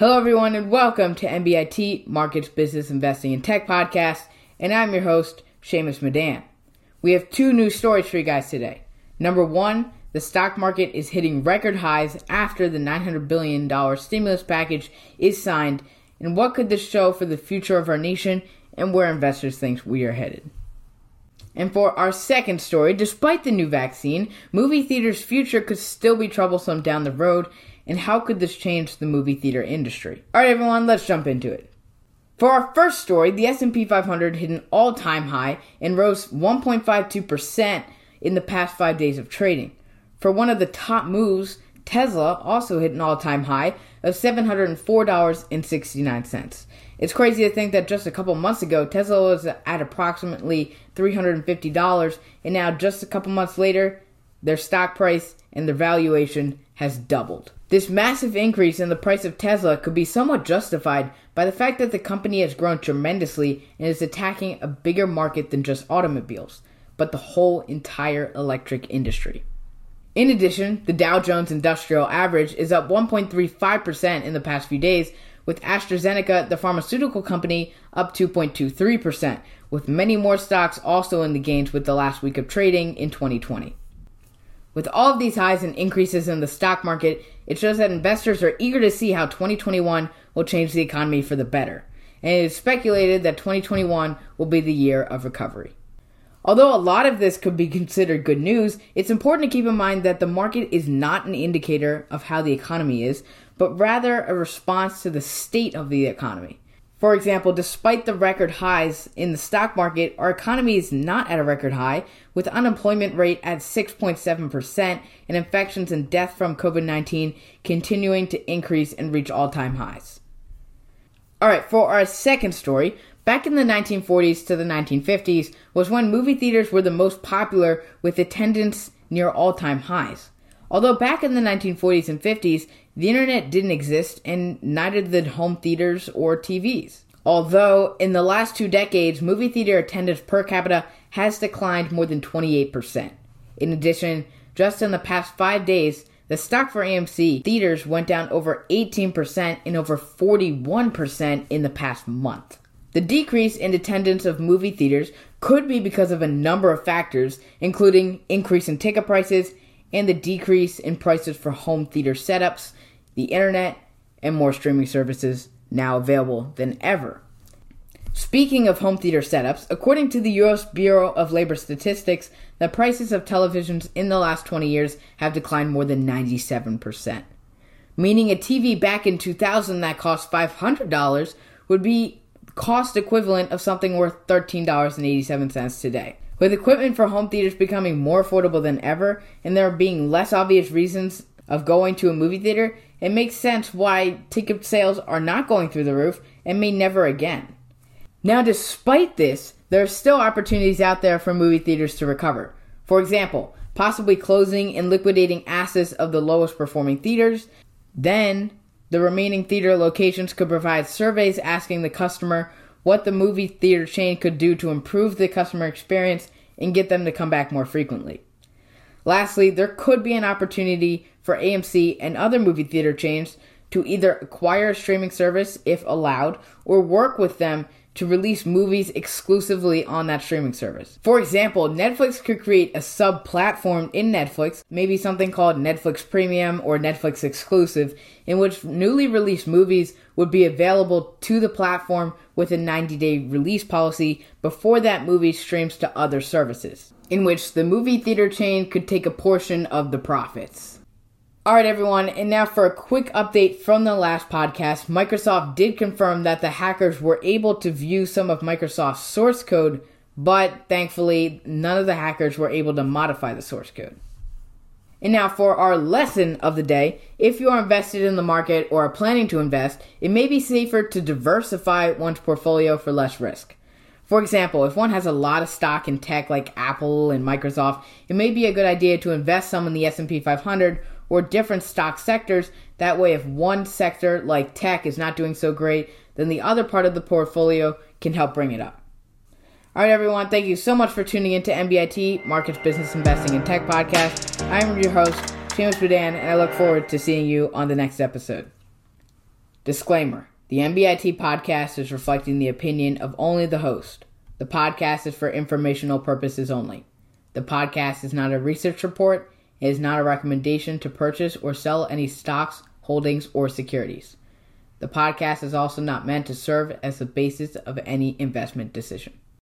Hello, everyone, and welcome to MBIT Markets Business Investing and Tech Podcast. And I'm your host, Shamus Madan. We have two news stories for you guys today. Number one, the stock market is hitting record highs after the $900 billion stimulus package is signed. And what could this show for the future of our nation and where investors think we are headed? And for our second story, despite the new vaccine, movie theaters' future could still be troublesome down the road. And how could this change the movie theater industry? All right, everyone, let's jump into it. For our first story, the S&P 500 hit an all-time high and rose 1.52% in the past 5 days of trading. For one of the top moves, Tesla also hit an all-time high of $704.69. It's crazy to think that just a couple months ago, Tesla was at approximately $350, and now just a couple months later, their stock price and their valuation has doubled. This massive increase in the price of Tesla could be somewhat justified by the fact that the company has grown tremendously and is attacking a bigger market than just automobiles, but the whole entire electric industry. In addition, the Dow Jones Industrial Average is up 1.35% in the past few days, with AstraZeneca, the pharmaceutical company, up 2.23%, with many more stocks also in the gains with the last week of trading in 2020. With all of these highs and increases in the stock market, it shows that investors are eager to see how 2021 will change the economy for the better, and it is speculated that 2021 will be the year of recovery. Although a lot of this could be considered good news, it's important to keep in mind that the market is not an indicator of how the economy is, but rather a response to the state of the economy. For example, despite the record highs in the stock market, our economy is not at a record high, with unemployment rate at 6.7% and infections and death from COVID-19 continuing to increase and reach all-time highs. All right, for our second story, back in the 1940s to the 1950s was when movie theaters were the most popular with attendance near all-time highs. Although back in the 1940s and 50s, the internet didn't exist and neither did home theaters or TVs. Although in the last two decades, movie theater attendance per capita has declined more than 28%. In addition, just in the past five days, the stock for AMC theaters went down over 18% and over 41% in the past month. The decrease in attendance of movie theaters could be because of a number of factors, including increase in ticket prices and the decrease in prices for home theater setups, the internet, and more streaming services now available than ever. Speaking of home theater setups, according to the US Bureau of Labor Statistics, the prices of televisions in the last 20 years have declined more than 97%. Meaning a TV back in 2000 that cost $500 would be cost equivalent of something worth $13.87 today. With equipment for home theaters becoming more affordable than ever, and there being less obvious reasons of going to a movie theater, it makes sense why ticket sales are not going through the roof and may never again. Now, despite this, there are still opportunities out there for movie theaters to recover. For example, possibly closing and liquidating assets of the lowest performing theaters. Then, the remaining theater locations could provide surveys asking the customer what the movie theater chain could do to improve the customer experience and get them to come back more frequently. Lastly, there could be an opportunity for AMC and other movie theater chains to either acquire a streaming service if allowed or work with them to release movies exclusively on that streaming service. For example, Netflix could create a sub platform in Netflix, maybe something called Netflix Premium or Netflix Exclusive, in which newly released movies would be available to the platform with a 90 day release policy before that movie streams to other services, in which the movie theater chain could take a portion of the profits. All right, everyone, and now for a quick update from the last podcast. Microsoft did confirm that the hackers were able to view some of Microsoft's source code, but thankfully, none of the hackers were able to modify the source code. And now for our lesson of the day. If you are invested in the market or are planning to invest, it may be safer to diversify one's portfolio for less risk. For example, if one has a lot of stock in tech like Apple and Microsoft, it may be a good idea to invest some in the S&P 500 or different stock sectors. That way, if one sector like tech is not doing so great, then the other part of the portfolio can help bring it up. All right, everyone, thank you so much for tuning in to MBIT, Markets, Business, Investing, and Tech Podcast. I'm your host, Shamus Madan, and I look forward to seeing you on the next episode. Disclaimer The MBIT podcast is reflecting the opinion of only the host. The podcast is for informational purposes only. The podcast is not a research report. It is not a recommendation to purchase or sell any stocks, holdings, or securities. The podcast is also not meant to serve as the basis of any investment decision.